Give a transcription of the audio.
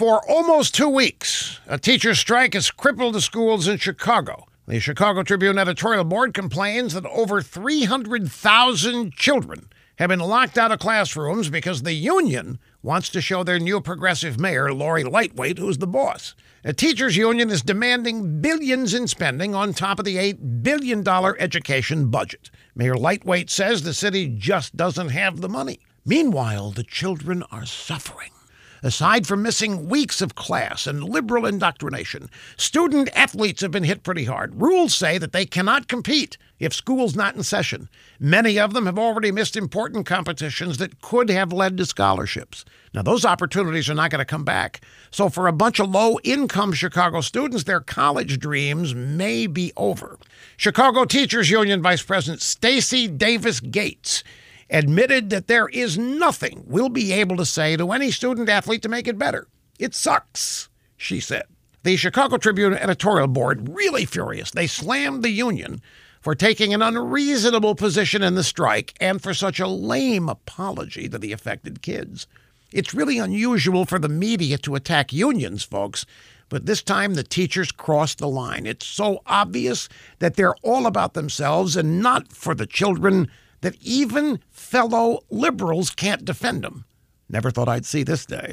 For almost two weeks, a teacher strike has crippled the schools in Chicago. The Chicago Tribune editorial board complains that over 300,000 children have been locked out of classrooms because the union wants to show their new progressive mayor, Lori Lightweight, who's the boss. A teachers' union is demanding billions in spending on top of the $8 billion education budget. Mayor Lightweight says the city just doesn't have the money. Meanwhile, the children are suffering. Aside from missing weeks of class and liberal indoctrination, student athletes have been hit pretty hard. Rules say that they cannot compete if school's not in session. Many of them have already missed important competitions that could have led to scholarships. Now, those opportunities are not going to come back. So, for a bunch of low income Chicago students, their college dreams may be over. Chicago Teachers Union Vice President Stacy Davis Gates admitted that there is nothing we'll be able to say to any student athlete to make it better. It sucks, she said. The Chicago Tribune editorial board really furious. They slammed the union for taking an unreasonable position in the strike and for such a lame apology to the affected kids. It's really unusual for the media to attack unions, folks, but this time the teachers crossed the line. It's so obvious that they're all about themselves and not for the children that even fellow liberals can't defend them. Never thought I'd see this day.